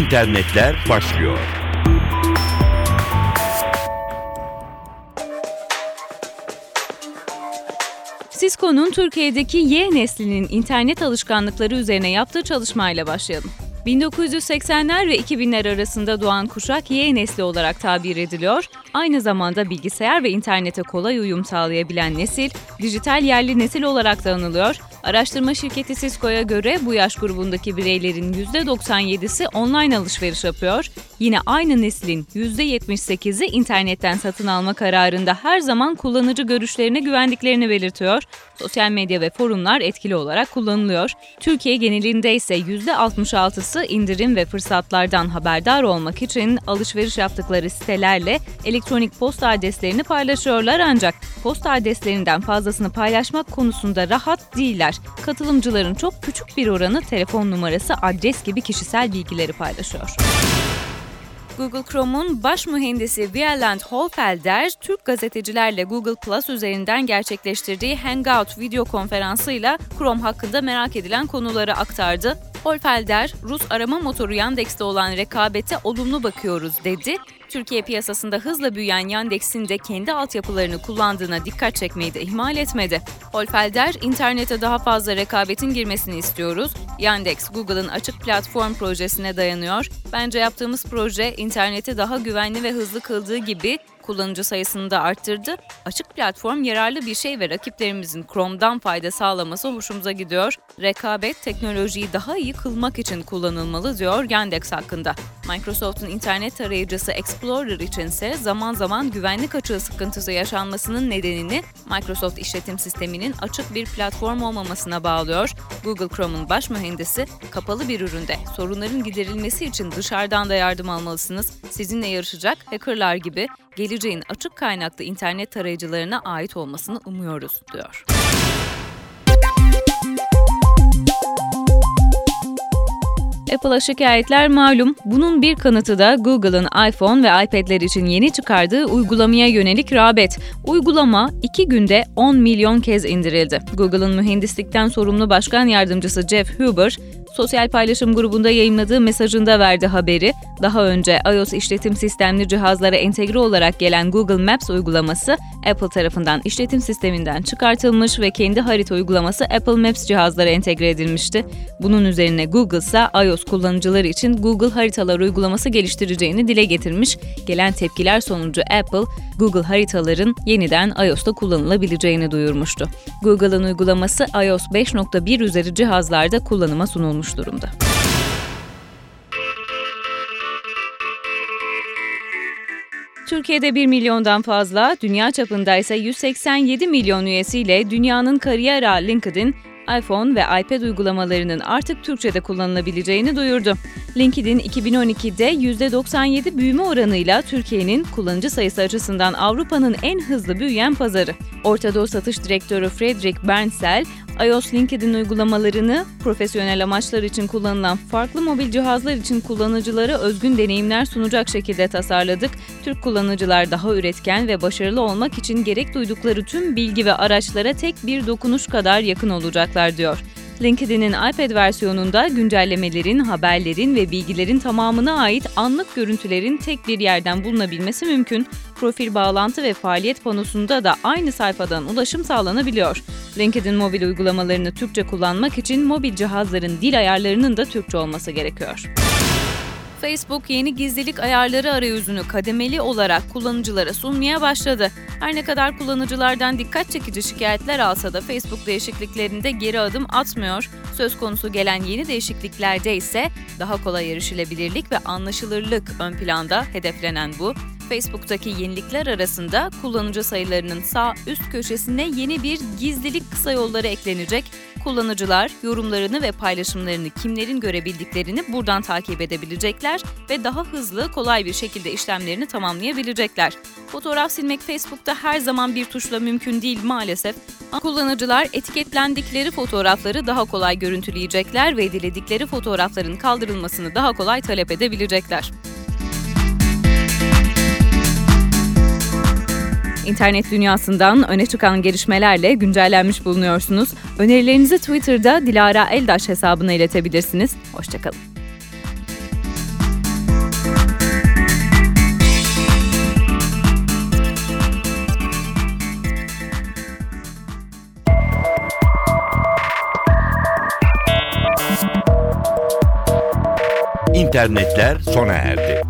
internetler başlıyor. Cisco'nun Türkiye'deki Y neslinin internet alışkanlıkları üzerine yaptığı çalışmayla başlayalım. 1980'ler ve 2000'ler arasında doğan kuşak Y nesli olarak tabir ediliyor. Aynı zamanda bilgisayar ve internete kolay uyum sağlayabilen nesil, dijital yerli nesil olarak da anılıyor. Araştırma şirketi Cisco'ya göre bu yaş grubundaki bireylerin %97'si online alışveriş yapıyor. Yine aynı neslin %78'i internetten satın alma kararında her zaman kullanıcı görüşlerine güvendiklerini belirtiyor. Sosyal medya ve forumlar etkili olarak kullanılıyor. Türkiye genelinde ise %66'sı indirim ve fırsatlardan haberdar olmak için alışveriş yaptıkları sitelerle elektronik posta adreslerini paylaşıyorlar ancak posta adreslerinden fazlasını paylaşmak konusunda rahat değiller. Katılımcıların çok küçük bir oranı telefon numarası, adres gibi kişisel bilgileri paylaşıyor. Google Chrome'un baş mühendisi Wieland Holfelder, Türk gazetecilerle Google Plus üzerinden gerçekleştirdiği Hangout video konferansıyla Chrome hakkında merak edilen konuları aktardı. Holfelder, Rus arama motoru Yandex'te olan rekabete olumlu bakıyoruz dedi. Türkiye piyasasında hızla büyüyen Yandex'in de kendi altyapılarını kullandığına dikkat çekmeyi de ihmal etmedi. Holfelder, internete daha fazla rekabetin girmesini istiyoruz. Yandex, Google'ın açık platform projesine dayanıyor. Bence yaptığımız proje interneti daha güvenli ve hızlı kıldığı gibi kullanıcı sayısını da arttırdı. Açık platform yararlı bir şey ve rakiplerimizin Chrome'dan fayda sağlaması hoşumuza gidiyor. Rekabet teknolojiyi daha iyi kılmak için kullanılmalı diyor Yandex hakkında. Microsoft'un internet tarayıcısı Explorer içinse zaman zaman güvenlik açığı sıkıntısı yaşanmasının nedenini Microsoft işletim sisteminin açık bir platform olmamasına bağlıyor. Google Chrome'un baş mühendisi kapalı bir üründe sorunların giderilmesi için dışarıdan da yardım almalısınız. Sizinle yarışacak hackerlar gibi geleceğin açık kaynaklı internet tarayıcılarına ait olmasını umuyoruz, diyor. Apple'a şikayetler malum. Bunun bir kanıtı da Google'ın iPhone ve iPad'ler için yeni çıkardığı uygulamaya yönelik rağbet. Uygulama 2 günde 10 milyon kez indirildi. Google'ın mühendislikten sorumlu başkan yardımcısı Jeff Huber, sosyal paylaşım grubunda yayınladığı mesajında verdi haberi. Daha önce iOS işletim sistemli cihazlara entegre olarak gelen Google Maps uygulaması Apple tarafından işletim sisteminden çıkartılmış ve kendi harita uygulaması Apple Maps cihazlara entegre edilmişti. Bunun üzerine Google ise iOS kullanıcıları için Google Haritalar uygulaması geliştireceğini dile getirmiş. Gelen tepkiler sonucu Apple, Google haritaların yeniden iOS'ta kullanılabileceğini duyurmuştu. Google'ın uygulaması iOS 5.1 üzeri cihazlarda kullanıma sunulmuş durumda. Türkiye'de 1 milyondan fazla, dünya çapında ise 187 milyon üyesiyle dünyanın kariyer ağı LinkedIn, iPhone ve iPad uygulamalarının artık Türkçe'de kullanılabileceğini duyurdu. LinkedIn 2012'de %97 büyüme oranıyla Türkiye'nin kullanıcı sayısı açısından Avrupa'nın en hızlı büyüyen pazarı. Orta Doğu Satış Direktörü Frederick Bernsel, iOS LinkedIn uygulamalarını profesyonel amaçlar için kullanılan farklı mobil cihazlar için kullanıcılara özgün deneyimler sunacak şekilde tasarladık. Türk kullanıcılar daha üretken ve başarılı olmak için gerek duydukları tüm bilgi ve araçlara tek bir dokunuş kadar yakın olacaklar diyor. LinkedIn'in iPad versiyonunda güncellemelerin, haberlerin ve bilgilerin tamamına ait anlık görüntülerin tek bir yerden bulunabilmesi mümkün. Profil bağlantı ve faaliyet panosunda da aynı sayfadan ulaşım sağlanabiliyor. LinkedIn mobil uygulamalarını Türkçe kullanmak için mobil cihazların dil ayarlarının da Türkçe olması gerekiyor. Facebook yeni gizlilik ayarları arayüzünü kademeli olarak kullanıcılara sunmaya başladı. Her ne kadar kullanıcılardan dikkat çekici şikayetler alsa da Facebook değişikliklerinde geri adım atmıyor. Söz konusu gelen yeni değişikliklerde ise daha kolay erişilebilirlik ve anlaşılırlık ön planda hedeflenen bu. Facebook'taki yenilikler arasında kullanıcı sayılarının sağ üst köşesine yeni bir gizlilik kısa yolları eklenecek. Kullanıcılar yorumlarını ve paylaşımlarını kimlerin görebildiklerini buradan takip edebilecekler ve daha hızlı, kolay bir şekilde işlemlerini tamamlayabilecekler. Fotoğraf silmek Facebook'ta her zaman bir tuşla mümkün değil maalesef. Kullanıcılar etiketlendikleri fotoğrafları daha kolay görüntüleyecekler ve diledikleri fotoğrafların kaldırılmasını daha kolay talep edebilecekler. İnternet dünyasından öne çıkan gelişmelerle güncellenmiş bulunuyorsunuz. Önerilerinizi Twitter'da Dilara Eldaş hesabına iletebilirsiniz. Hoşçakalın. İnternetler sona erdi.